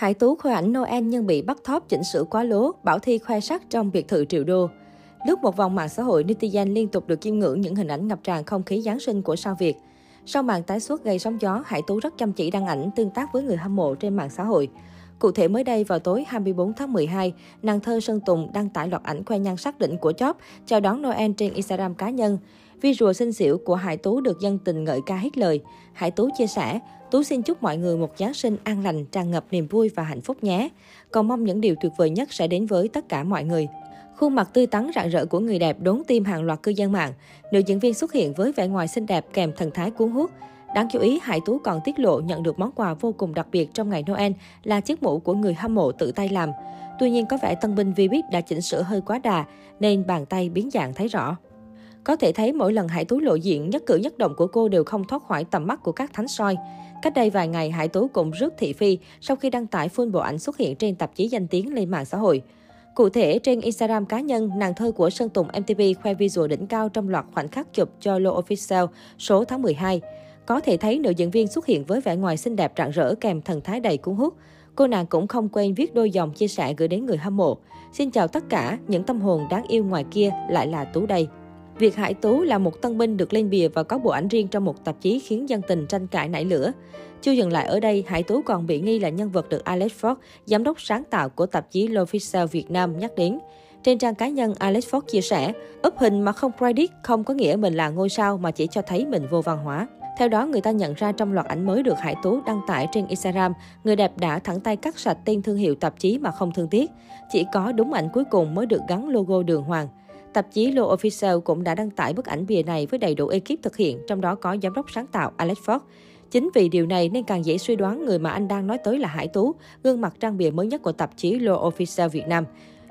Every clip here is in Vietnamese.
Hải Tú khoe ảnh Noel nhân bị bắt thóp chỉnh sửa quá lố, Bảo Thi khoe sắc trong biệt thự triệu đô. Lướt một vòng mạng xã hội, netizen liên tục được chiêm ngưỡng những hình ảnh ngập tràn không khí Giáng sinh của sao Việt. Sau màn tái xuất gây sóng gió, Hải Tú rất chăm chỉ đăng ảnh tương tác với người hâm mộ trên mạng xã hội. Cụ thể mới đây vào tối 24 tháng 12, nàng thơ Sơn Tùng đăng tải loạt ảnh khoe nhan sắc đỉnh của chóp chào đón Noel trên Instagram cá nhân. Visual xinh xỉu của Hải Tú được dân tình ngợi ca hết lời. Hải Tú chia sẻ, Tú xin chúc mọi người một Giáng sinh an lành, tràn ngập niềm vui và hạnh phúc nhé. Còn mong những điều tuyệt vời nhất sẽ đến với tất cả mọi người. Khuôn mặt tươi tắn rạng rỡ của người đẹp đốn tim hàng loạt cư dân mạng. Nữ diễn viên xuất hiện với vẻ ngoài xinh đẹp kèm thần thái cuốn hút. Đáng chú ý, Hải Tú còn tiết lộ nhận được món quà vô cùng đặc biệt trong ngày Noel là chiếc mũ của người hâm mộ tự tay làm. Tuy nhiên có vẻ tân binh Vi đã chỉnh sửa hơi quá đà, nên bàn tay biến dạng thấy rõ. Có thể thấy mỗi lần Hải Tú lộ diện, nhất cử nhất động của cô đều không thoát khỏi tầm mắt của các thánh soi. Cách đây vài ngày, Hải Tú cũng rước thị phi sau khi đăng tải full bộ ảnh xuất hiện trên tạp chí danh tiếng lên mạng xã hội. Cụ thể, trên Instagram cá nhân, nàng thơ của Sơn Tùng MTV khoe visual đỉnh cao trong loạt khoảnh khắc chụp cho Lo Official số tháng 12. Có thể thấy nữ diễn viên xuất hiện với vẻ ngoài xinh đẹp rạng rỡ kèm thần thái đầy cuốn hút. Cô nàng cũng không quên viết đôi dòng chia sẻ gửi đến người hâm mộ. Xin chào tất cả, những tâm hồn đáng yêu ngoài kia lại là Tú đây. Việc Hải Tú là một tân binh được lên bìa và có bộ ảnh riêng trong một tạp chí khiến dân tình tranh cãi nảy lửa. Chưa dừng lại ở đây, Hải Tú còn bị nghi là nhân vật được Alex Ford, giám đốc sáng tạo của tạp chí L'Officiel Việt Nam nhắc đến. Trên trang cá nhân, Alex Ford chia sẻ, úp hình mà không credit không có nghĩa mình là ngôi sao mà chỉ cho thấy mình vô văn hóa. Theo đó, người ta nhận ra trong loạt ảnh mới được Hải Tú đăng tải trên Instagram, người đẹp đã thẳng tay cắt sạch tên thương hiệu tạp chí mà không thương tiếc. Chỉ có đúng ảnh cuối cùng mới được gắn logo đường hoàng. Tạp chí Lo Official cũng đã đăng tải bức ảnh bìa này với đầy đủ ekip thực hiện, trong đó có giám đốc sáng tạo Alex Ford. Chính vì điều này nên càng dễ suy đoán người mà anh đang nói tới là Hải Tú, gương mặt trang bìa mới nhất của tạp chí Lo Official Việt Nam.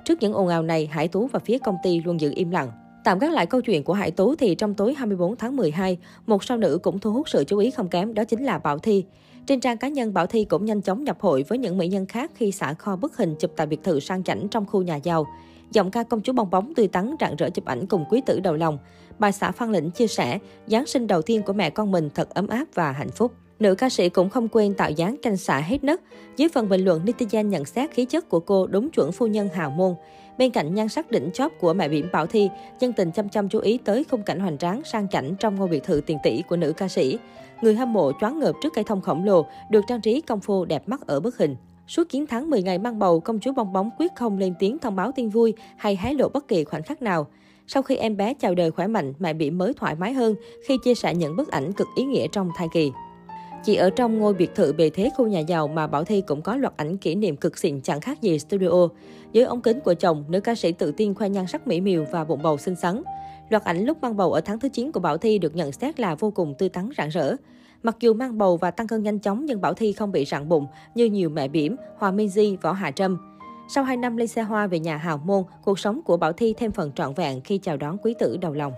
Trước những ồn ào này, Hải Tú và phía công ty luôn giữ im lặng. Tạm gác lại câu chuyện của Hải Tú thì trong tối 24 tháng 12, một sao nữ cũng thu hút sự chú ý không kém đó chính là Bảo Thi. Trên trang cá nhân, Bảo Thi cũng nhanh chóng nhập hội với những mỹ nhân khác khi xả kho bức hình chụp tại biệt thự sang chảnh trong khu nhà giàu. Giọng ca công chúa bong bóng tươi tắn rạng rỡ chụp ảnh cùng quý tử đầu lòng. Bà xã Phan Lĩnh chia sẻ, Giáng sinh đầu tiên của mẹ con mình thật ấm áp và hạnh phúc. Nữ ca sĩ cũng không quên tạo dáng canh xạ hết nấc. Dưới phần bình luận, netizen nhận xét khí chất của cô đúng chuẩn phu nhân hào môn. Bên cạnh nhan sắc đỉnh chóp của mẹ biển Bảo Thi, dân tình chăm chăm chú ý tới khung cảnh hoành tráng sang chảnh trong ngôi biệt thự tiền tỷ của nữ ca sĩ. Người hâm mộ choáng ngợp trước cây thông khổng lồ, được trang trí công phu đẹp mắt ở bức hình. Suốt chiến thắng 10 ngày mang bầu, công chúa bong bóng quyết không lên tiếng thông báo tin vui hay hé lộ bất kỳ khoảnh khắc nào. Sau khi em bé chào đời khỏe mạnh, mẹ bị mới thoải mái hơn khi chia sẻ những bức ảnh cực ý nghĩa trong thai kỳ. Chỉ ở trong ngôi biệt thự bề thế khu nhà giàu mà Bảo Thi cũng có loạt ảnh kỷ niệm cực xịn chẳng khác gì studio. Dưới ống kính của chồng, nữ ca sĩ tự tin khoe nhan sắc mỹ miều và bụng bầu xinh xắn. Loạt ảnh lúc mang bầu ở tháng thứ 9 của Bảo Thi được nhận xét là vô cùng tươi tắn rạng rỡ. Mặc dù mang bầu và tăng cân nhanh chóng nhưng Bảo Thi không bị rạn bụng như nhiều mẹ bỉm, Hòa Minh Di, Võ Hà Trâm. Sau 2 năm lên xe hoa về nhà hào môn, cuộc sống của Bảo Thi thêm phần trọn vẹn khi chào đón quý tử đầu lòng.